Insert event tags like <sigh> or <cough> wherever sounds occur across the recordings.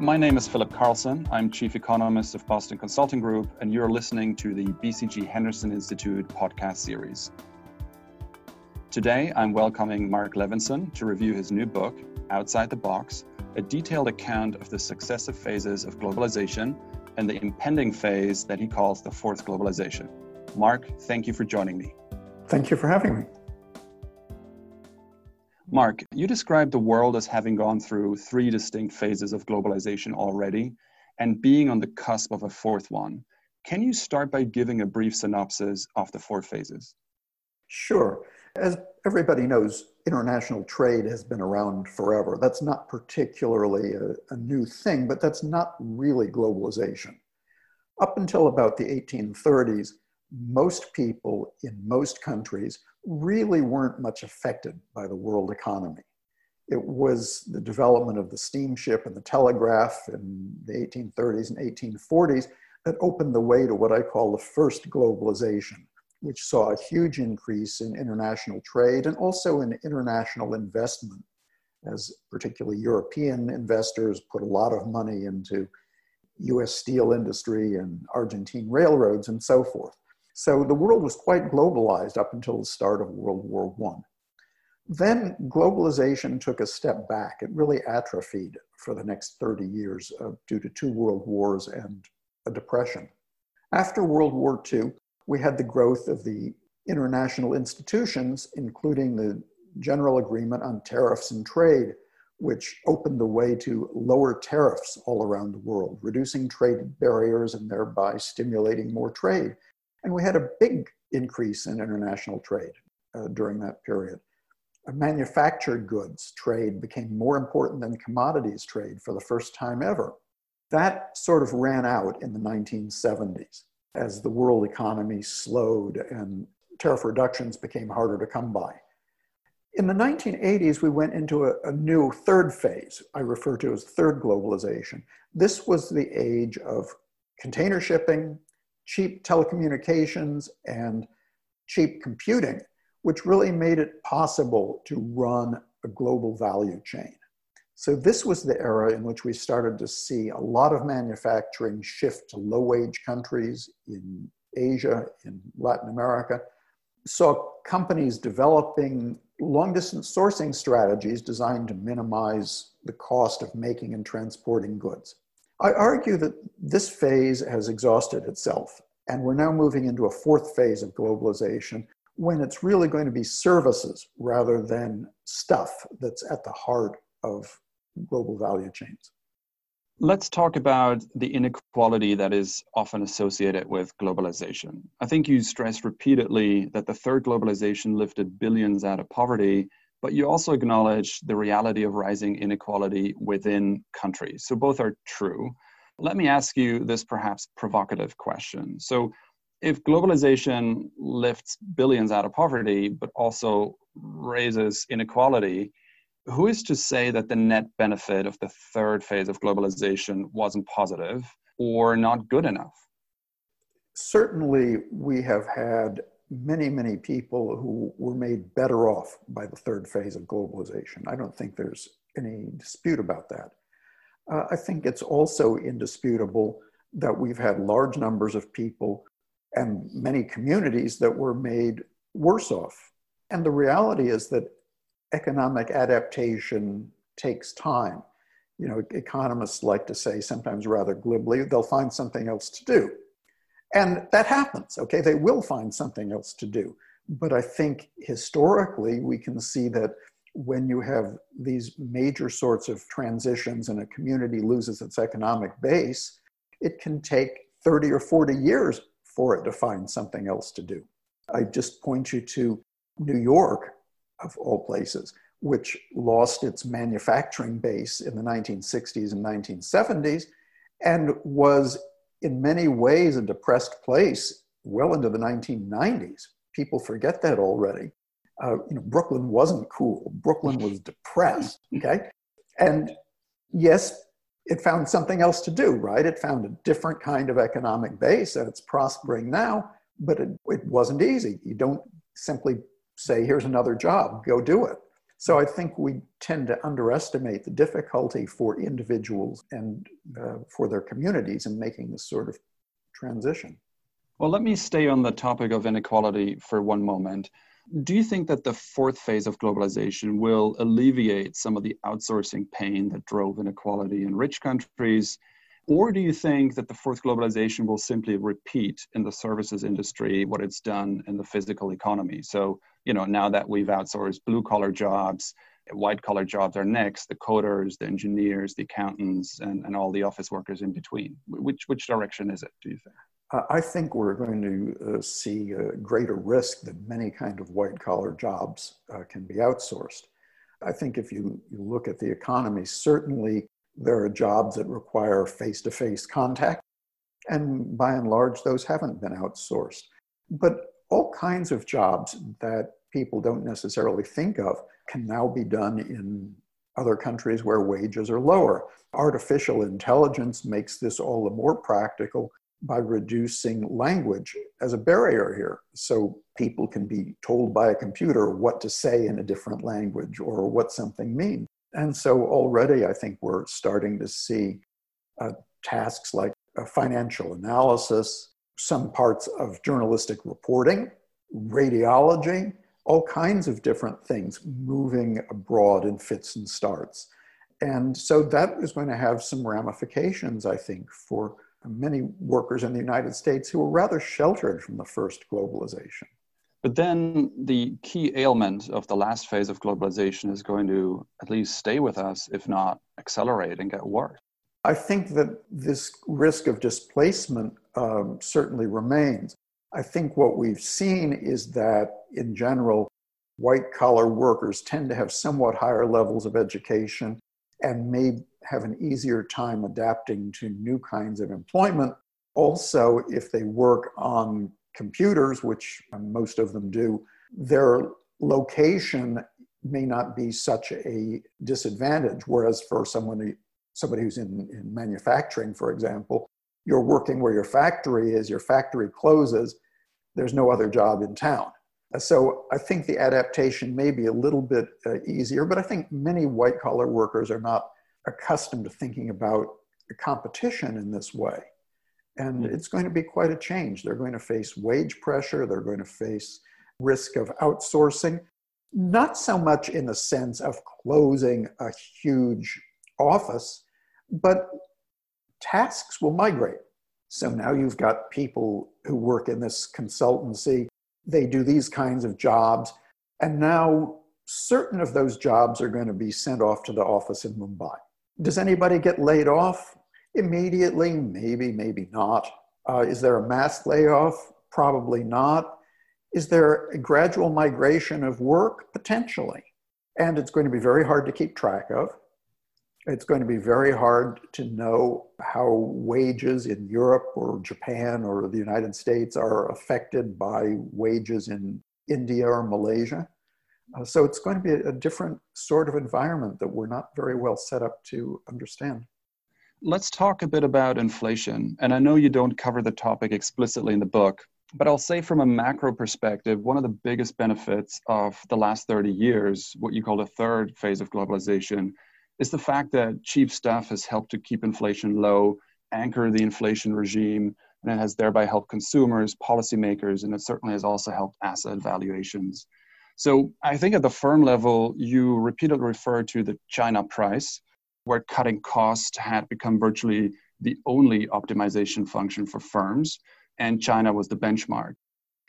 My name is Philipp Carlsson. I'm Chief Economist of Boston Consulting Group, and you're listening to the BCG Henderson Institute podcast series. Today, I'm welcoming Marc Levinson to review his new book, Outside the Box A Detailed Account of the Successive Phases of Globalization and the Impending Phase that he calls the Fourth Globalization. Marc, thank you for joining me. Thank you for having me. Marc, you described the world as having gone through three distinct phases of globalization already and being on the cusp of a fourth one. Can you start by giving a brief synopsis of the four phases? Sure. As everybody knows, international trade has been around forever. That's not particularly a, a, new thing, but that's not really globalization. Up until about the 1830s, most people in most countries really weren't much affected by the world economy. It was the development of the steamship and the telegraph in the 1830s and 1840s that opened the way to what I call the first globalization, which saw a huge increase in international trade and also in international investment, as particularly European investors put a lot of money into US steel industry and Argentine railroads and so forth. So the world was quite globalized up until the start of World War I. Then globalization took a step back. It really atrophied for the next 30 years uh, due to two world wars and a depression. After World War II, we had the growth of the international institutions, including the General Agreement on Tariffs and Trade, which opened the way to lower tariffs all around the world, reducing trade barriers and thereby stimulating more trade. And we had a big increase in international trade uh, during that period. manufactured goods trade became more important than commodities trade for the first time ever. That sort of ran out in the 1970s as the world economy slowed and tariff reductions became harder to come by. In the 1980s, we went into a, a, new third phase, I refer to as third globalization. This was the age of container shipping, cheap telecommunications and cheap computing, which really made it possible to run a global value chain. So this was the era in which we started to see a lot of manufacturing shift to low wage countries in Asia, in Latin America. Saw companies developing long distance sourcing strategies designed to minimize the cost of making and transporting goods. I argue that this phase has exhausted itself, and we're now moving into a fourth phase of globalization when it's really going to be services rather than stuff that's at the heart of global value chains. Let's talk about the inequality that is often associated with globalization. I think you stressed repeatedly that the third globalization lifted billions out of poverty, but you also acknowledge the reality of rising inequality within countries. So both are true. Let me ask you this perhaps provocative question. So, if globalization lifts billions out of poverty, but also raises inequality, who is to say that the net benefit of the third phase of globalization wasn't positive or not good enough? Certainly, we have had many, many people who were made better off by the third phase of globalization. I don't think there's any dispute about that. Uh, I think it's also indisputable that we've had large numbers of people and many communities that were made worse off. And the reality is that economic adaptation takes time. You know, economists like to say, sometimes rather glibly, they'll find something else to do. And that happens, okay? They will find something else to do. But I think historically, we can see that when you have these major sorts of transitions and a community loses its economic base, it can take 30 or 40 years for it to find something else to do. I just point you to New York, of all places, which lost its manufacturing base in the 1960s and 1970s and was in many ways a depressed place well into the 1990s. People forget that already uh, you know, Brooklyn wasn't cool. Brooklyn was depressed. <laughs> Okay, and yes, it found something else to do. Right, it found a different kind of economic base, and it's prospering now. But it, it wasn't easy. You don't simply say, "Here's another job, go do it." So I think we tend to underestimate the difficulty for individuals and uh, for their communities in making this sort of transition. Well, let me stay on the topic of inequality for one moment. Do you think that the fourth phase of globalization will alleviate some of the outsourcing pain that drove inequality in rich countries? Or do you think that the fourth globalization will simply repeat in the services industry what it's done in the physical economy? So, you know, now that we've outsourced blue collar jobs, white collar jobs are next, the coders, the engineers, the accountants, and, and all the office workers in between. Which, which direction is it, do you think? I think we're going to uh, see a greater risk that many kind of white collar jobs uh, can be outsourced. I think if you, you look at the economy, certainly there are jobs that require face to face contact, and by and large, those haven't been outsourced. But all kinds of jobs that people don't necessarily think of can now be done in other countries where wages are lower. Artificial intelligence makes this all the more practical by reducing language as a barrier here. So people can be told by a computer what to say in a different language or what something means. And so already I think we're starting to see uh, tasks like financial analysis, some parts of journalistic reporting, radiology, all kinds of different things moving abroad in fits and starts. And so that is going to have some ramifications, I think, for many workers in the United States who were rather sheltered from the first globalization. But then the key ailment of the last phase of globalization is going to at least stay with us, if not accelerate and get worse. I think that this risk of displacement um, certainly remains. I think what we've seen is that, in general, white collar workers tend to have somewhat higher levels of education and may have an easier time adapting to new kinds of employment. Also, if they work on computers, which most of them do, their location may not be such a disadvantage. Whereas for someone, somebody who's in, in manufacturing, for example, you're working where your factory is, your factory closes, there's no other job in town. So I think the adaptation may be a little bit uh, easier, but I think many white collar workers are not accustomed to thinking about competition in this way. And mm-hmm. it's going to be quite a change. They're going to face wage pressure, they're going to face risk of outsourcing, not so much in the sense of closing a huge office, but tasks will migrate. So now you've got people who work in this consultancy, they do these kinds of jobs, and now certain of those jobs are going to be sent off to the office in Mumbai. Does anybody get laid off immediately? Maybe, maybe not. Uh, is there a mass layoff? Probably not. Is there a gradual migration of work? Potentially. And it's going to be very hard to keep track of. It's going to be very hard to know how wages in Europe or Japan or the United States are affected by wages in India or Malaysia. Uh, so it's going to be a, a different sort of environment that we're not very well set up to understand. Let's talk a bit about inflation. And I know you don't cover the topic explicitly in the book, but I'll say from a macro perspective, one of the biggest benefits of the last 30 years, what you call the third phase of globalization, is the fact that cheap stuff has helped to keep inflation low, anchor the inflation regime, and it has thereby helped consumers, policymakers, and it certainly has also helped asset valuations. So I think at the firm level, you repeatedly refer to the China price, where cutting costs had become virtually the only optimization function for firms, and China was the benchmark.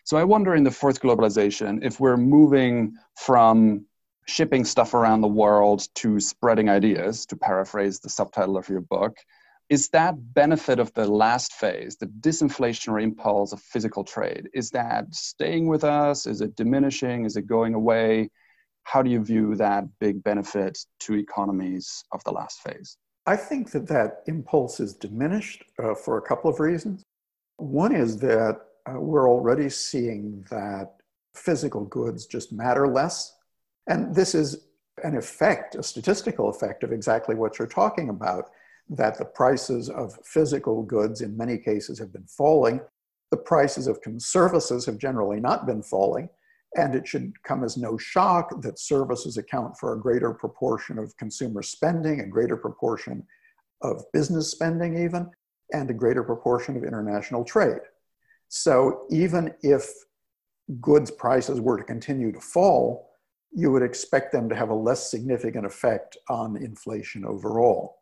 So I wonder in the fourth globalization, if we're moving from shipping stuff around the world to spreading ideas, to paraphrase the subtitle of your book, is that benefit of the last phase, the disinflationary impulse of physical trade, is that staying with us? Is it diminishing? Is it going away? How do you view that big benefit to economies of the last phase? I think that that impulse is diminished uh, for a couple of reasons. One is that uh, we're already seeing that physical goods just matter less and this is an effect, a statistical effect of exactly what you're talking about that the prices of physical goods in many cases have been falling. The prices of services have generally not been falling. And it should come as no shock that services account for a greater proportion of consumer spending, a greater proportion of business spending, even, and a greater proportion of international trade. So even if goods prices were to continue to fall, you would expect them to have a less significant effect on inflation overall.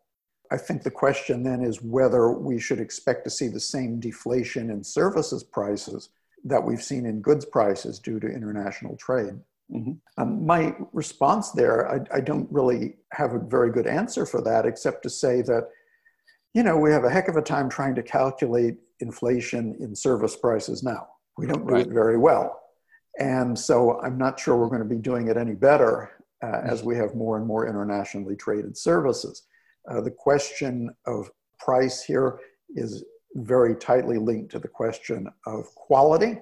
I think the question then is whether we should expect to see the same deflation in services prices that we've seen in goods prices due to international trade. Mm-hmm. Um, my response there, I, I, don't really have a very good answer for that, except to say that, you know, we have a heck of a time trying to calculate inflation in service prices now. We don't do right. it very well. And so I'm not sure we're going to be doing it any better uh, mm-hmm. as we have more and more internationally traded services. Uh, the question of price here is very tightly linked to the question of quality,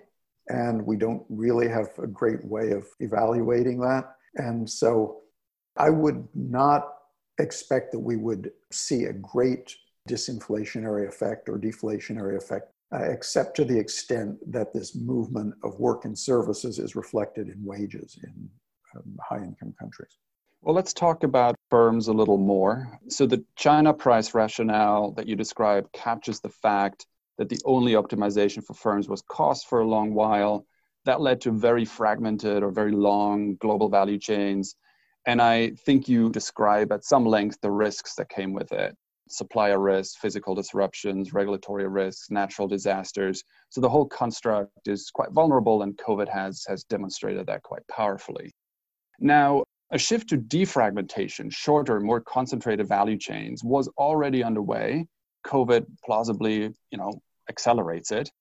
and we don't really have a great way of evaluating that. And so I would not expect that we would see a great disinflationary effect or deflationary effect, uh, except to the extent that this movement of work and services is reflected in wages in um, high income countries. Well, let's talk about firms a little more. So, the China price rationale that you described captures the fact that the only optimization for firms was cost for a long while. That led to very fragmented or very long global value chains. And I think you describe at some length the risks that came with it supplier risks, physical disruptions, regulatory risks, natural disasters. So the whole construct is quite vulnerable, and COVID has, has demonstrated that quite powerfully. Now, a shift to defragmentation, shorter, more concentrated value chains was already underway. COVID plausibly, you know, accelerates it.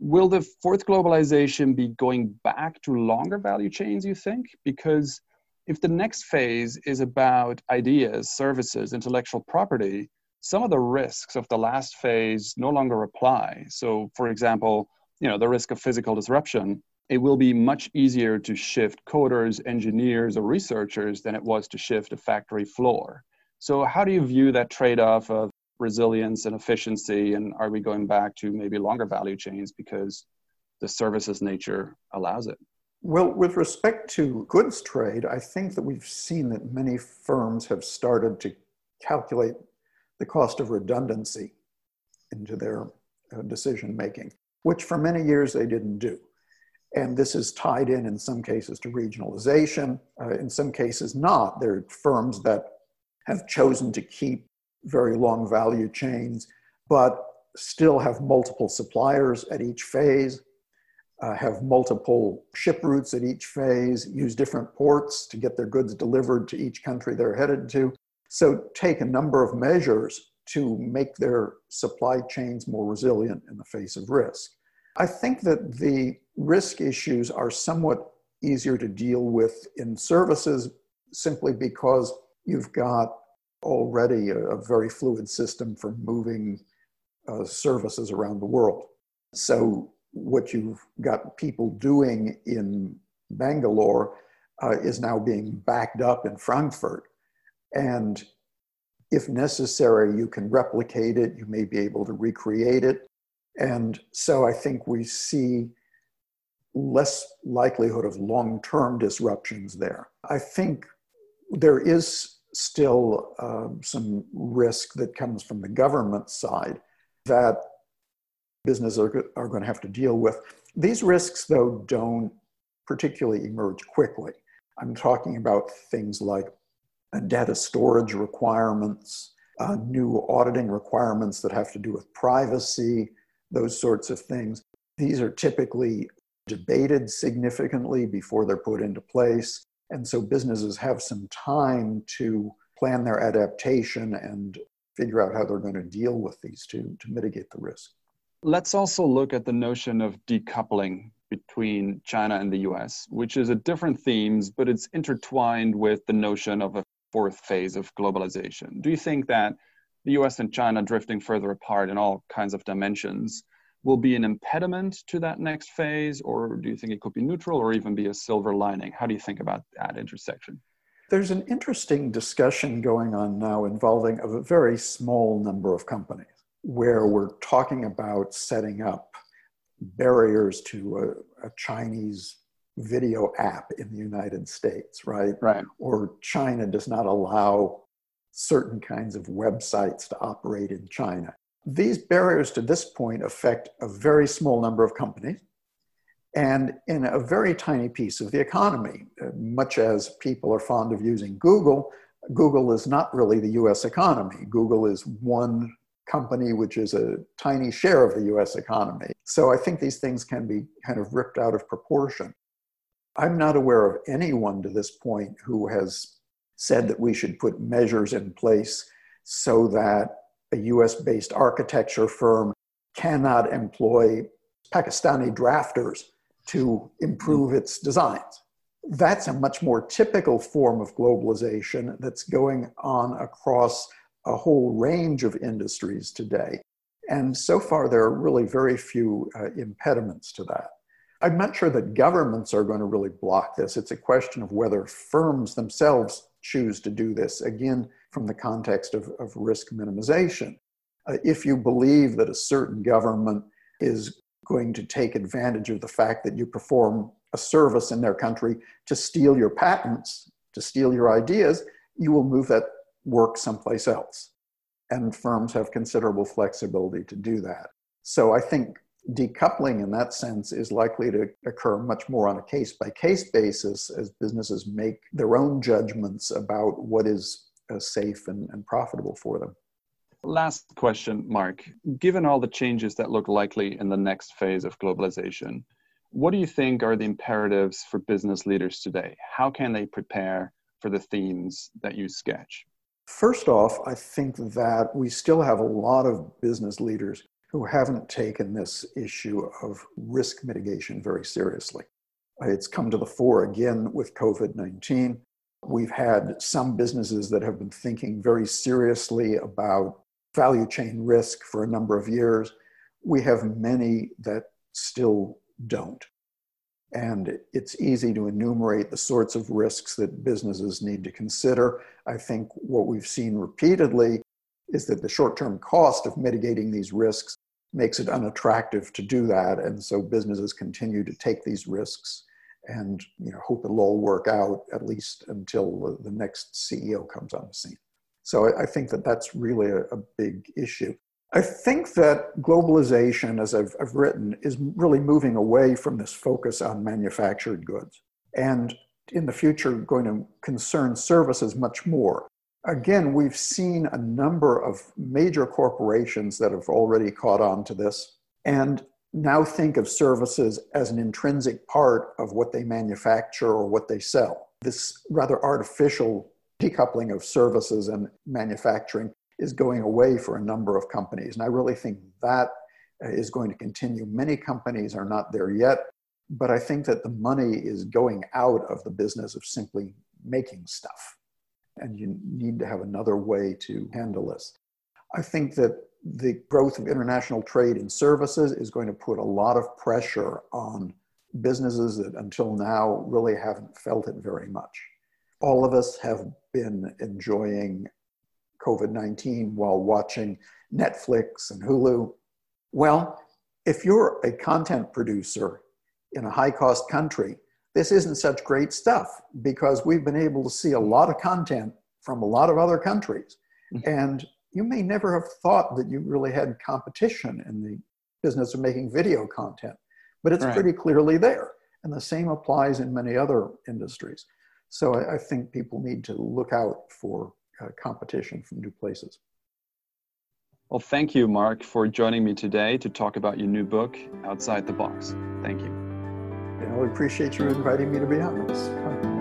Will the fourth globalization be going back to longer value chains, you think? Because if the next phase is about ideas, services, intellectual property, some of the risks of the last phase no longer apply. So, for example, you know, the risk of physical disruption it will be much easier to shift coders, engineers, or researchers than it was to shift a factory floor. So, how do you view that trade off of resilience and efficiency? And are we going back to maybe longer value chains because the services nature allows it? Well, with respect to goods trade, I think that we've seen that many firms have started to calculate the cost of redundancy into their uh, decision making, which for many years they didn't do. And this is tied in, in some cases, to regionalization, uh, in some cases, not. There are firms that have chosen to keep very long value chains, but still have multiple suppliers at each phase, uh, have multiple ship routes at each phase, use different ports to get their goods delivered to each country they're headed to. So, take a number of measures to make their supply chains more resilient in the face of risk. I think that the risk issues are somewhat easier to deal with in services simply because you've got already a, a very fluid system for moving uh, services around the world. So, what you've got people doing in Bangalore uh, is now being backed up in Frankfurt. And if necessary, you can replicate it, you may be able to recreate it. And so I think we see less likelihood of long term disruptions there. I think there is still um, some risk that comes from the government side that businesses are, are going to have to deal with. These risks, though, don't particularly emerge quickly. I'm talking about things like data storage requirements, uh, new auditing requirements that have to do with privacy, those sorts of things. These are typically debated significantly before they're put into place. And so businesses have some time to plan their adaptation and figure out how they're going to deal with these to, to mitigate the risk. Let's also look at the notion of decoupling between China and the US, which is a different themes, but it's intertwined with the notion of a fourth phase of globalization. Do you think that the US and China drifting further apart in all kinds of dimensions will be an impediment to that next phase, or do you think it could be neutral or even be a silver lining? How do you think about that intersection? There's an interesting discussion going on now involving a very small number of companies where we're talking about setting up barriers to a, a Chinese video app in the United States, right? Right. Or China does not allow certain kinds of websites to operate in China. These barriers to this point affect a very small number of companies and in a very tiny piece of the economy. Uh, much as people are fond of using Google, Google is not really the US economy. Google is one company which is a tiny share of the US economy. So I think these things can be kind of ripped out of proportion. I'm not aware of anyone to this point who has said that we should put measures in place so that a US based architecture firm cannot employ Pakistani drafters to improve its designs. That's a much more typical form of globalization that's going on across a whole range of industries today. And so far, there are really very few uh, impediments to that. I'm not sure that governments are going to really block this. It's a question of whether firms themselves choose to do this, again, from the context of, of risk minimization. Uh, if you believe that a certain government is going to take advantage of the fact that you perform a service in their country to steal your patents, to steal your ideas, you will move that work someplace else. And firms have considerable flexibility to do that. So I think decoupling in that sense is likely to occur much more on a case by case basis as businesses make their own judgments about what is uh, safe and, and profitable for them. Last question, Marc. Given all the changes that look likely in the next phase of globalization, what do you think are the imperatives for business leaders today? How can they prepare for the themes that you sketch? First off, I think that we still have a lot of business leaders who haven't taken this issue of risk mitigation very seriously. It's come to the fore again with COVID 19. We've had some businesses that have been thinking very seriously about value chain risk for a number of years. We have many that still don't. And it's easy to enumerate the sorts of risks that businesses need to consider. I think what we've seen repeatedly is that the short term cost of mitigating these risks makes it unattractive to do that. And so businesses continue to take these risks and you know, hope it'll all work out at least until the next CEO comes on the scene. So I think that that's really a, a big issue. I think that globalization, as I've, I've written, is really moving away from this focus on manufactured goods and in the future going to concern services much more. Again, we've seen a number of major corporations that have already caught on to this and now think of services as an intrinsic part of what they manufacture or what they sell. This rather artificial decoupling of services and manufacturing is going away for a number of companies. And I really think that is going to continue. Many companies are not there yet, but I think that the money is going out of the business of simply making stuff. And you need to have another way to handle this. I think that the growth of international trade in services is going to put a lot of pressure on businesses that until now really haven't felt it very much. All of us have been enjoying COVID 19 while watching Netflix and Hulu. Well, if you're a content producer in a high cost country, this isn't such great stuff because we've been able to see a lot of content from a lot of other countries. Mm-hmm. And you may never have thought that you really had competition in the business of making video content, but it's right. pretty clearly there. And the same applies in many other industries. So I, I think people need to look out for uh, competition from new places. Well, thank you, Marc, for joining me today to talk about your new book, Outside the Box. Thank you. I appreciate you inviting me to be on this.